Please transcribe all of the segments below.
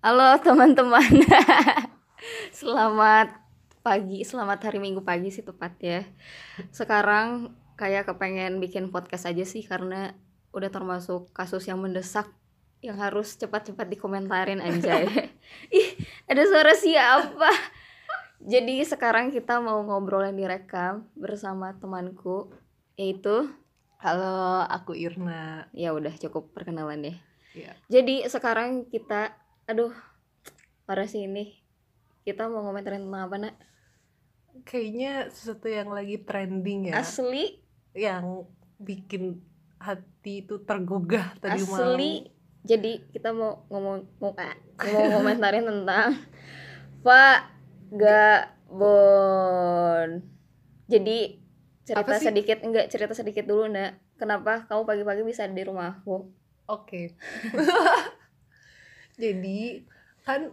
Halo teman-teman. Selamat pagi, selamat hari minggu pagi sih tepatnya. Sekarang kayak kepengen bikin podcast aja sih Karena udah termasuk kasus yang mendesak Yang harus cepat-cepat dikomentarin aja Ih ada suara siapa? Jadi sekarang kita mau ngobrol yang direkam bersama temanku Yaitu Halo, aku Irna. ya udah cukup perkenalan deh. Ya. Jadi sekarang kita, aduh, parah sih ini. Kita mau ngomentarin tentang apa nak? Kayaknya sesuatu yang lagi trending ya, Asli, yang bikin hati itu tergugah tadi malam. asli. Jadi kita mau ngomong mau, ah, mau ngomentarin tentang Pak Gabon. Jadi cerita sedikit enggak cerita sedikit dulu nak. Kenapa kamu pagi-pagi bisa ada di rumahku? Oke. Jadi kan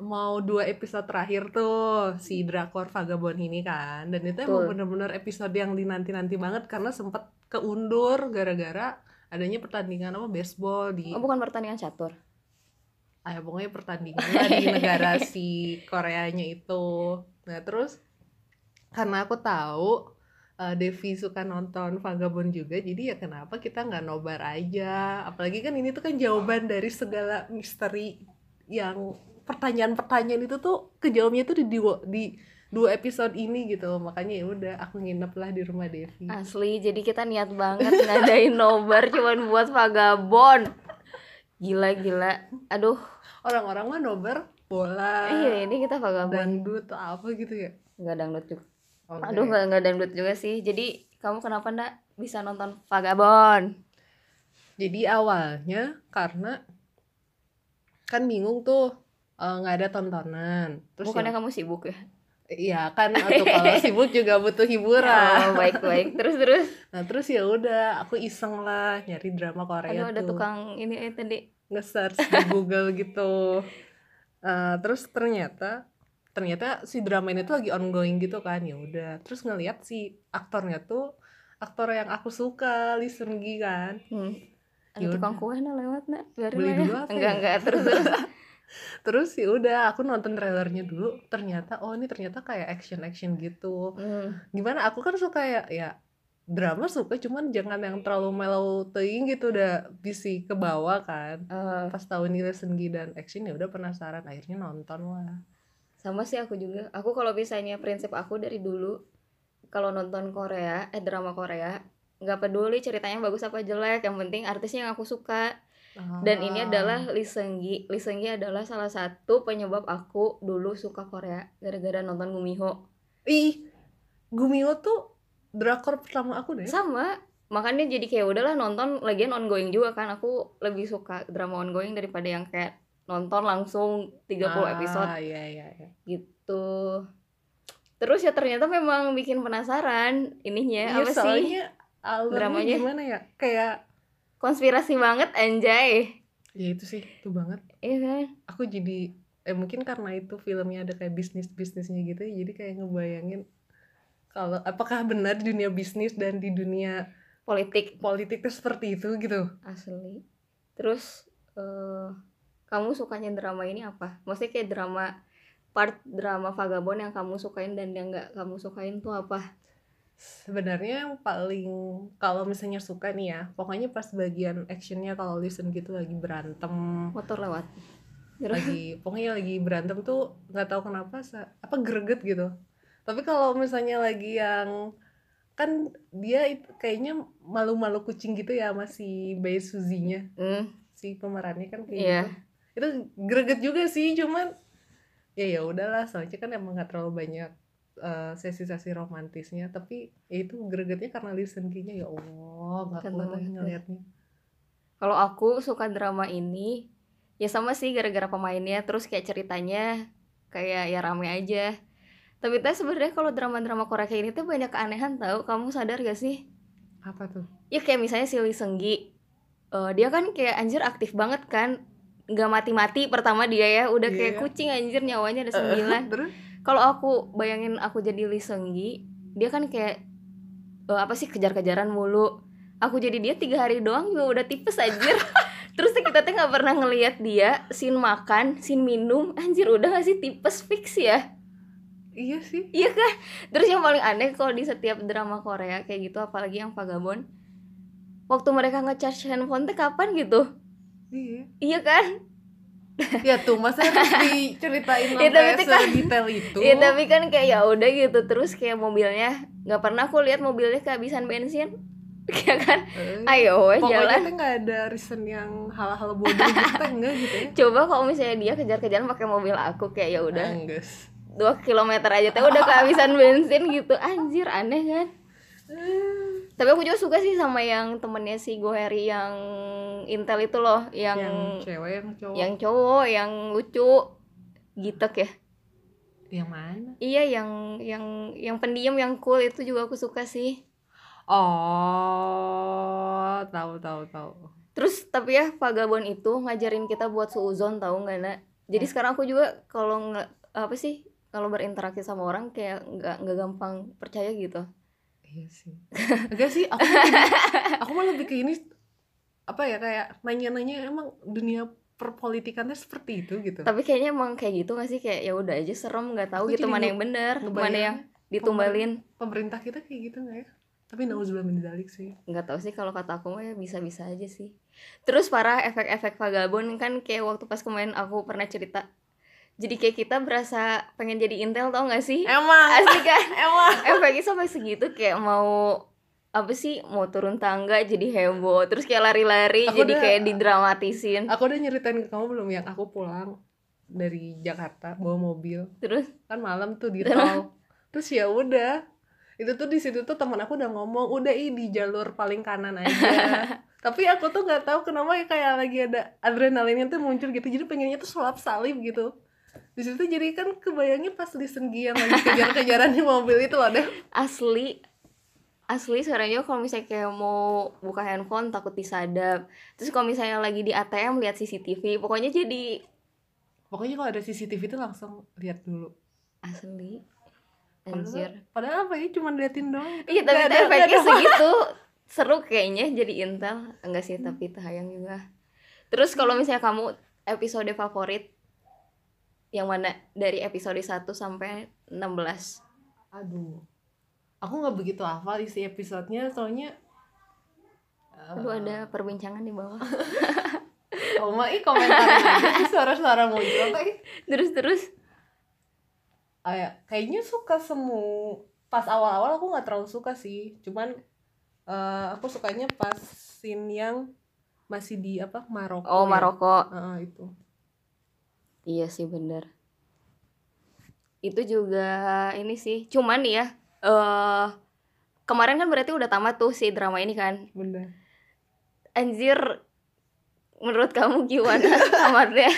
mau dua episode terakhir tuh si drakor Vagabond ini kan, dan itu emang bener-bener episode yang dinanti-nanti banget karena sempet keundur gara-gara adanya pertandingan apa baseball di Oh bukan pertandingan catur. ah ya pokoknya pertandingan di negara si Koreanya itu. Nah terus karena aku tahu eh, Devi suka nonton Vagabond juga jadi ya kenapa kita nggak nobar aja apalagi kan ini tuh kan jawaban dari segala misteri yang pertanyaan-pertanyaan itu tuh kejawabnya tuh di dua, di dua episode ini gitu makanya ya udah aku nginep lah di rumah Devi Asli, jadi kita niat banget ngadain nobar cuman buat vagabond. Gila gila. Aduh, orang-orang mah nobar bola iya ini kita vagabond. dangdut atau apa gitu ya Enggak dangdut juga. Oh, Aduh, enggak enggak enggak dangdut juga sih. Jadi kamu kenapa ndak bisa nonton vagabond? Jadi awalnya karena kan bingung tuh eh, nggak ada tontonan. Terus Bukannya ya, kamu sibuk ya? iya kan atau kalau sibuk juga butuh hiburan. Oh, baik baik. Terus terus. Nah terus ya udah aku iseng lah nyari drama Korea Aduh, ada tuh tukang ini eh, tadi. nge-search di Google gitu. Eh, terus ternyata ternyata si drama ini tuh lagi ongoing gitu kan ya udah. Terus ngeliat si aktornya tuh aktor yang aku suka Lee Seung Gi kan. Hmm. Ada Yaudah. tukang kue nah lewat nak. Biarin Beli ya. dulu apa Enggak ya? enggak terus terus. Terus ya udah aku nonton trailernya dulu ternyata oh ini ternyata kayak action action gitu Hmm. gimana aku kan suka ya ya drama suka cuman jangan yang terlalu mellow teing gitu udah bisi ke bawah kan Eh, pas tahu nilai senggi dan action ya udah penasaran akhirnya nonton lah sama sih aku juga. Aku kalau misalnya prinsip aku dari dulu kalau nonton Korea eh drama Korea nggak peduli ceritanya bagus apa jelek yang penting artisnya yang aku suka. Dan ini Ah. adalah Lee Seung Gi. Lee Seung Gi adalah salah satu penyebab aku dulu suka Korea gara-gara nonton Gumiho ih Gumio tuh drakor pertama aku deh. Sama. Makanya jadi kayak udahlah nonton lagian ongoing juga kan. Aku lebih suka drama ongoing daripada yang kayak nonton langsung 30 episode ah, iya iya iya. Gitu. Terus ya ternyata memang bikin penasaran ininya Iya, apa sih? Dramanya? gimana ya? Kayak konspirasi banget anjay. Ya itu sih itu banget. Iya kan? Aku jadi eh mungkin karena itu filmnya ada kayak bisnis bisnisnya gitu ya, jadi kayak ngebayangin kalau apakah benar di dunia bisnis dan di dunia politik. politik itu seperti itu gitu? Asli. Terus eh kamu sukanya drama ini apa? Maksudnya kayak drama part drama vagabond yang kamu sukain dan yang nggak kamu sukain tuh apa? Sebenarnya yang paling kalau misalnya suka nih ya pokoknya pas bagian actionnya kalau listen gitu lagi berantem. Motor lewat. Lagi pokoknya lagi berantem tuh nggak tahu kenapa apa greget gitu. Tapi kalau misalnya lagi yang kan dia itu kayaknya malu-malu kucing gitu ya masih Bae Suzinya hmm, si pemerannya kan kayak Iya. gitu itu greget juga sih cuman ya ya udahlah soalnya kan emang nggak terlalu banyak eh, sesi-sesi romantisnya tapi ya itu gregetnya karena listen ya Allah nggak kuat ya. ngeliatnya. Kalau aku suka drama ini ya sama sih gara-gara pemainnya terus kayak ceritanya kayak ya rame aja. Tapi teh sebenarnya kalau drama-drama Korea kayak ini tuh banyak keanehan tau kamu sadar gak sih? Apa tuh? Ya kayak misalnya si Lee Seung Gi Eh, dia kan kayak anjir aktif banget kan nggak mati-mati pertama dia ya udah kayak Iya. kucing anjir nyawanya ada sembilan. terus? Kalau aku bayangin aku jadi Lee Seung Gi dia kan kayak eh, apa sih kejar-kejaran mulu. Aku jadi dia tiga hari doang juga udah tipes anjir. Terus kita teh nggak pernah ngelihat dia sin makan sin minum. Anjir udah gak sih tipes fix ya? Iya sih. Iya kan terus yang paling aneh kalau di setiap drama Korea kayak gitu apalagi yang Vagabond waktu mereka ngecharge handphone teh kapan gitu iya. Iya kan? Ya tuh masa harus diceritain Ya, tapi kan- sedetail itu. Iya tapi kan kayak ya udah gitu terus kayak mobilnya nggak pernah aku lihat mobilnya kehabisan bensin. Ya kan? Eh, ayo we, pokoknya jalan. tuh nggak ada reason yang hal-hal bodoh gitu enggak gitu ya. Coba kalau misalnya dia kejar-kejaran pakai mobil aku kayak ya udah. Dua kilometer aja teh udah kehabisan bensin gitu. Anjir aneh kan tapi aku juga suka sih sama yang temennya si Goheri yang Intel itu loh yang yang cewek yang cowok. yang cowok yang lucu gitu ya. Yang mana? Iya yang yang yang pendiam yang cool itu juga aku suka sih. Oh tahu tahu tahu. Terus tapi ya Vagabond itu ngajarin kita buat suuzon tahu nggak nak? Jadi Eh. sekarang aku juga kalau nggak apa sih kalau berinteraksi sama orang kayak nggak nggak gampang percaya gitu iya sih. Enggak sih aku lebih- aku mah lebih ke ini apa ya kayak nanya-nanya emang dunia perpolitikannya seperti itu gitu. Tapi kayaknya emang kayak gitu nggak sih? Kayak ya udah aja serem nggak tahu Aku gitu mana yang bener mana yang ditumbalin. pemerintah kita kayak gitu nggak ya? Tapi nauzubillah min dzalik sih. Nggak tahu sih kalau kata aku mah ya bisa-bisa aja sih. Terus parah efek-efek vagabond kan kayak waktu pas kemarin aku pernah cerita jadi kayak kita berasa pengen jadi intel tau gak sih? Emang. Asli kan? Emang. Efeknya sampai segitu kayak mau apa sih mau turun tangga jadi heboh. Terus kayak lari-lari jadi udah- kayak didramatisin. Aku udah nyeritain ke kamu belum? Yang aku pulang dari Jakarta bawa mobil. Terus? Kan malam tuh di tol. Terus ya udah. Itu tuh di situ tuh teman aku udah ngomong udah ih di jalur paling kanan aja. Tapi aku tuh nggak tahu kenapa ya kayak lagi ada adrenalinnya tuh muncul gitu. Jadi pengennya tuh sulap salib gitu di situ jadi kan kebayangnya pas listen Gi yang lagi kejar-kejaran di mobil itu loh deh asli asli sekarang juga kalau misalnya kayak mau buka handphone takut disadap. Terus kalau misalnya lagi di ATM lihat CCTV pokoknya jadi pokoknya kalau ada CCTV itu langsung lihat dulu. Asli. Padahal, anjir. padahal apa ya? Cuma liatin doang gitu. iya tapi ada- efeknya segitu seru kayaknya jadi intel. Enggak sih tapi tayang juga. Terus kalau misalnya kamu episode favorit yang mana dari episode 1 sampai 16 aduh aku nggak begitu hafal isi episodenya soalnya Aduh ada perbincangan di bawah Oh, mah ih komentar suara-suara muncul teh. terus terus Ah, ya, kayaknya suka semua pas awal-awal aku nggak terlalu suka sih. Cuman eh, aku sukanya pas scene yang masih di apa Maroko. oh ya. Maroko Ah, itu. Iya sih bener Itu juga ini sih Cuman ya eh Kemarin kan berarti udah tamat tuh si drama ini kan Bener. Anjir Menurut kamu gimana tamatnya?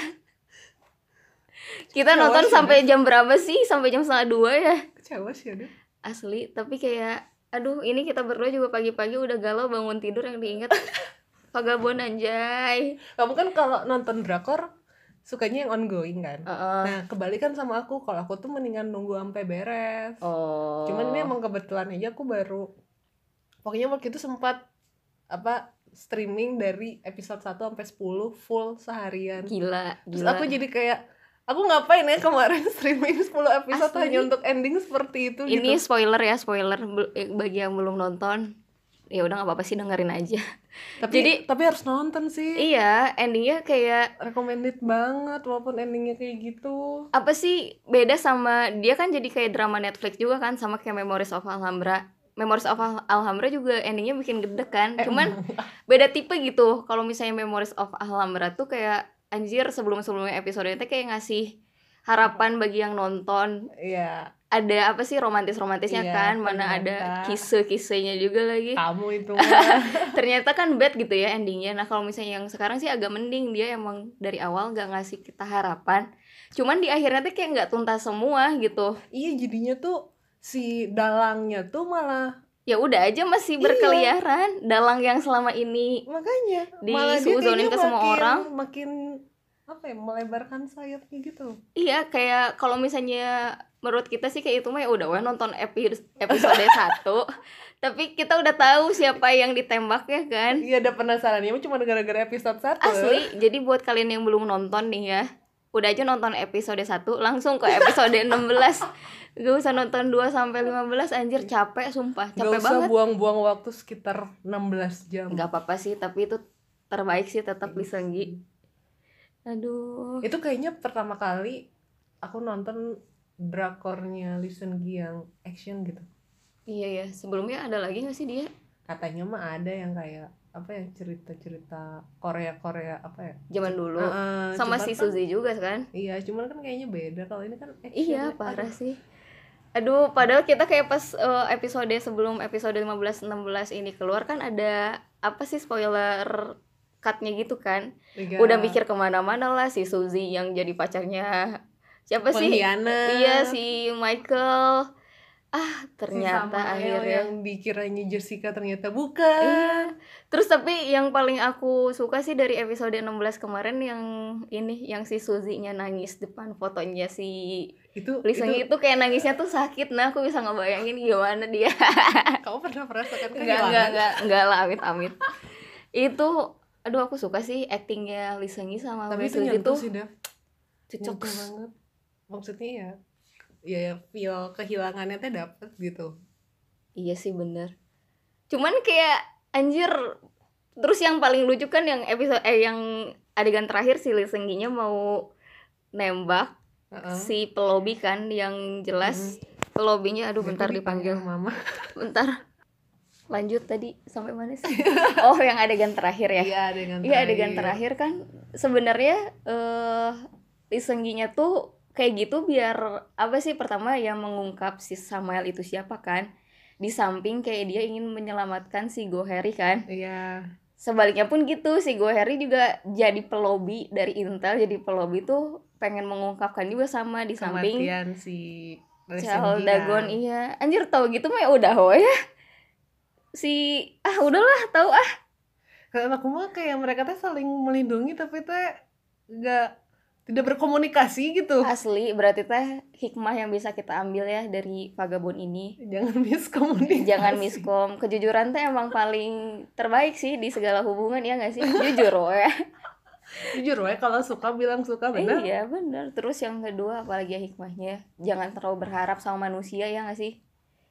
Kita Kecewa nonton sih, sampai jam berapa sih? Sampai jam setengah dua ya Kecewa sih ada. Asli Tapi kayak Aduh ini kita berdua juga pagi-pagi udah galau bangun tidur yang diingat Vagabond anjay Kamu kan kalau nonton drakor sukanya yang ongoing kan. Heeh. Nah, kebalikan sama aku. Kalau aku tuh mendingan nunggu sampai beres. Oh Cuman ini emang kebetulan aja aku baru pokoknya waktu itu sempat apa streaming dari episode 1 sampai 10 full seharian. Gila Terus Gila aku jadi kayak aku ngapain ya kemarin streaming 10 episode Asli. hanya untuk ending seperti itu ini gitu. spoiler ya spoiler eh, bagi yang belum nonton ya udah nggak apa-apa sih dengerin aja Tapi jadi- tapi harus nonton sih. iya endingnya kayak Recommended banget walaupun endingnya kayak gitu. apa sih beda sama dia kan jadi kayak drama Netflix juga kan sama kayak Memories of Alhambra. Memories of Al- Alhambra juga endingnya bikin gede kan. Eh, cuman beda tipe gitu. Kalau misalnya Memories of Alhambra tuh kayak anjir sebelum sebelumnya episode itu kayak ngasih harapan bagi yang nonton. Iya, ada apa sih romantis romantisnya Iya, kan? Mana ada kisah-kisahnya juga lagi. Kamu itu ternyata kan bad gitu ya endingnya. Nah kalau misalnya yang sekarang sih agak mending. Dia emang dari awal nggak ngasih kita harapan. Cuman di akhirnya tuh kayak nggak tuntas semua gitu. Iya jadinya tuh si dalangnya tuh malah ya udah aja masih Iya. berkeliaran dalang yang selama ini makanya Di suuzonin ke semua makin- orang. makin apa ya melebarkan sayapnya gitu. Iya kayak kalau misalnya menurut kita sih kayak itu mah ya udah weh nonton epi- episode 1 tapi kita udah tahu siapa yang ditembak ya kan? Iya ada penasaran. Ya cuma gara-gara episode 1 asli. Jadi buat kalian yang belum nonton nih ya udah aja nonton episode 1 langsung ke episode 16 gak usah nonton 2 sampai 15 anjir capek sumpah. Gak capek usah banget. buang-buang waktu sekitar 16 jam. Nggak apa-apa sih tapi itu terbaik sih tetap Lisenggi aduh. Itu kayaknya pertama kali aku nonton drakornya Listen Gi yang action gitu. Iya ya sebelumnya ada lagi gak sih dia? Katanya mah ada yang kayak apa ya cerita-cerita Korea-Korea apa ya? Zaman dulu. Heeh, sama si kan- Suzy juga kan? Iya, cuman kan kayaknya beda. Kalau ini kan action. iya ya. parah Aduh, sih. Aduh padahal kita kayak pas eh, episode sebelum episode 15 16 ini keluar kan ada apa sih spoiler cutnya gitu kan? Iya. udah mikir ke mana-mana lah si Suzy yang jadi pacarnya siapa sih Pengkhianat. iya si Michael ah Si ternyata Samael akhirnya yang dikiranya Jessica ternyata bukan. iya terus tapi yang paling aku suka sih dari episode 16 kemarin yang ini yang si Suzy-nya nangis depan fotonya si Itu Lisa itu itu kayak nangisnya tuh sakit nah aku bisa ngebayangin gimana dia kamu pernah merasakan enggak kehilangan? enggak enggak enggak lah amit amit itu aduh aku suka sih actingnya Lisengi sama Tapi itu tuh sih, Dev. cocok banget. Maksudnya ya ya ya feel kehilangannya teh dapet gitu. iya sih bener. Cuman kayak anjir terus yang paling lucu kan yang episode eh yang adegan terakhir si Lisenginya mau nembak Heeh. si pelobi kan yang jelas pelobinya aduh bentar dipanggil. mama. bentar. Lanjut tadi sampai mana sih? Oh yang adegan terakhir ya? Iya, adegan Iya adegan terakhir. kan sebenarnya eh Lisengginya tuh kayak gitu biar apa sih pertama yang mengungkap si Samuel itu siapa kan? Di samping kayak dia ingin menyelamatkan si Goheri kan? Iya. sebaliknya pun gitu si Goheri juga jadi pelobi dari Intel jadi pelobi tuh pengen mengungkapkan juga sama di samping Kematian si Chal Lesenggi Dagon iya. Anjir tau gitu mah ya udah ho ya si ah udahlah tahu ah. Karena aku mah kayak mereka teh saling melindungi tapi teh nggak tidak berkomunikasi gitu. Asli, berarti teh hikmah yang bisa kita ambil ya dari Vagabond ini. Jangan miskomunikasi. Jangan miskom. Kejujuran teh emang paling terbaik sih di segala hubungan ya nggak sih? Jujur ya. Jujur we kalau suka bilang suka benar. Iya benar. Terus yang kedua apalagi ya hikmahnya, jangan terlalu berharap sama manusia ya nggak sih?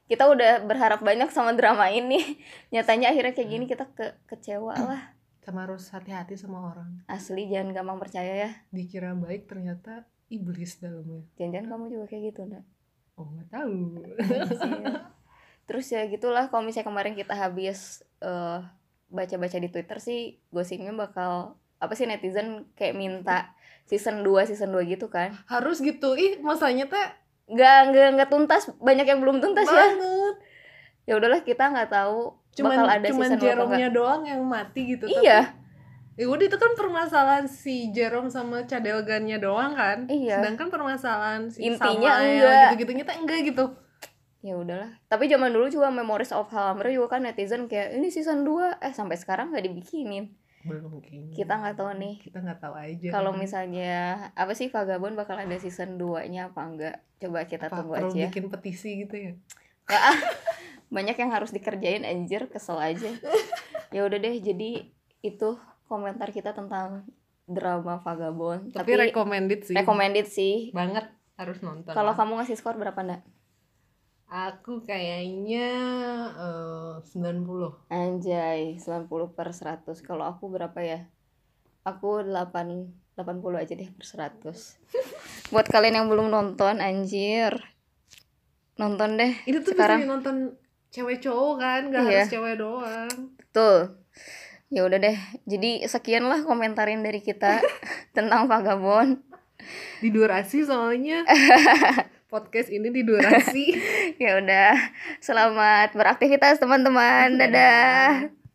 Kita udah berharap banyak sama drama ini. Nyatanya akhirnya kayak gini kita ke kecewa lah. Sama harus hati-hati sama orang. Asli jangan gampang percaya ya. Dikira baik ternyata iblis dalamnya. Jangan-jangan kamu juga kayak gitu, Nak. Oh nggak tahu. Iya. Terus ya gitulah kalau misalnya kemarin kita habis eh, baca-baca di Twitter sih gosipnya bakal apa sih netizen kayak minta season 2 season 2 gitu kan. harus gitu. Ih masanya teh Nggak nggak nggak tuntas, banyak yang belum tuntas ya. banget. Ya udahlah kita nggak tahu Cuman bakal ada cuman season 2 apa enggak. Jerome-nya doang yang mati gitu. Iya. Tapi, ya udah itu kan permasalahan si Jerome sama Cadelgannya doang kan. Iya. Sedangkan permasalahan si Intinya Samael enggak. gitu-gitunya teh enggak gitu. Ya udahlah. Tapi zaman dulu juga Memories of Halamre juga kan netizen kayak ini season 2 eh sampai sekarang nggak dibikinin. Belum kayaknya. Kita nggak tahu nih. Kita nggak tahu aja. Kalau misalnya apa sih Vagabond bakal ada season 2-nya apa enggak? Coba kita Apa, tunggu perlu aja. bikin petisi gitu ya. Banyak yang harus dikerjain anjir kesel aja ya udah deh jadi itu komentar kita tentang drama Vagabond Tapi, recommended sih. recommended sih banget harus nonton. kalau lah. kamu ngasih skor berapa ndak aku kayaknya eh, 90. anjay 90 per 100 kalau aku berapa ya aku 8 80 aja deh per 100 buat kalian yang belum nonton anjir nonton deh Itu tuh Sekarang- bisa nonton cewek cowok kan, nggak Iya. harus cewek doang. Betul. Ya udah deh. Jadi sekian lah komentarin dari kita tentang Vagabond. Di durasi soalnya. Podcast ini di durasi. Ya udah. Selamat beraktivitas teman-teman. Dadah.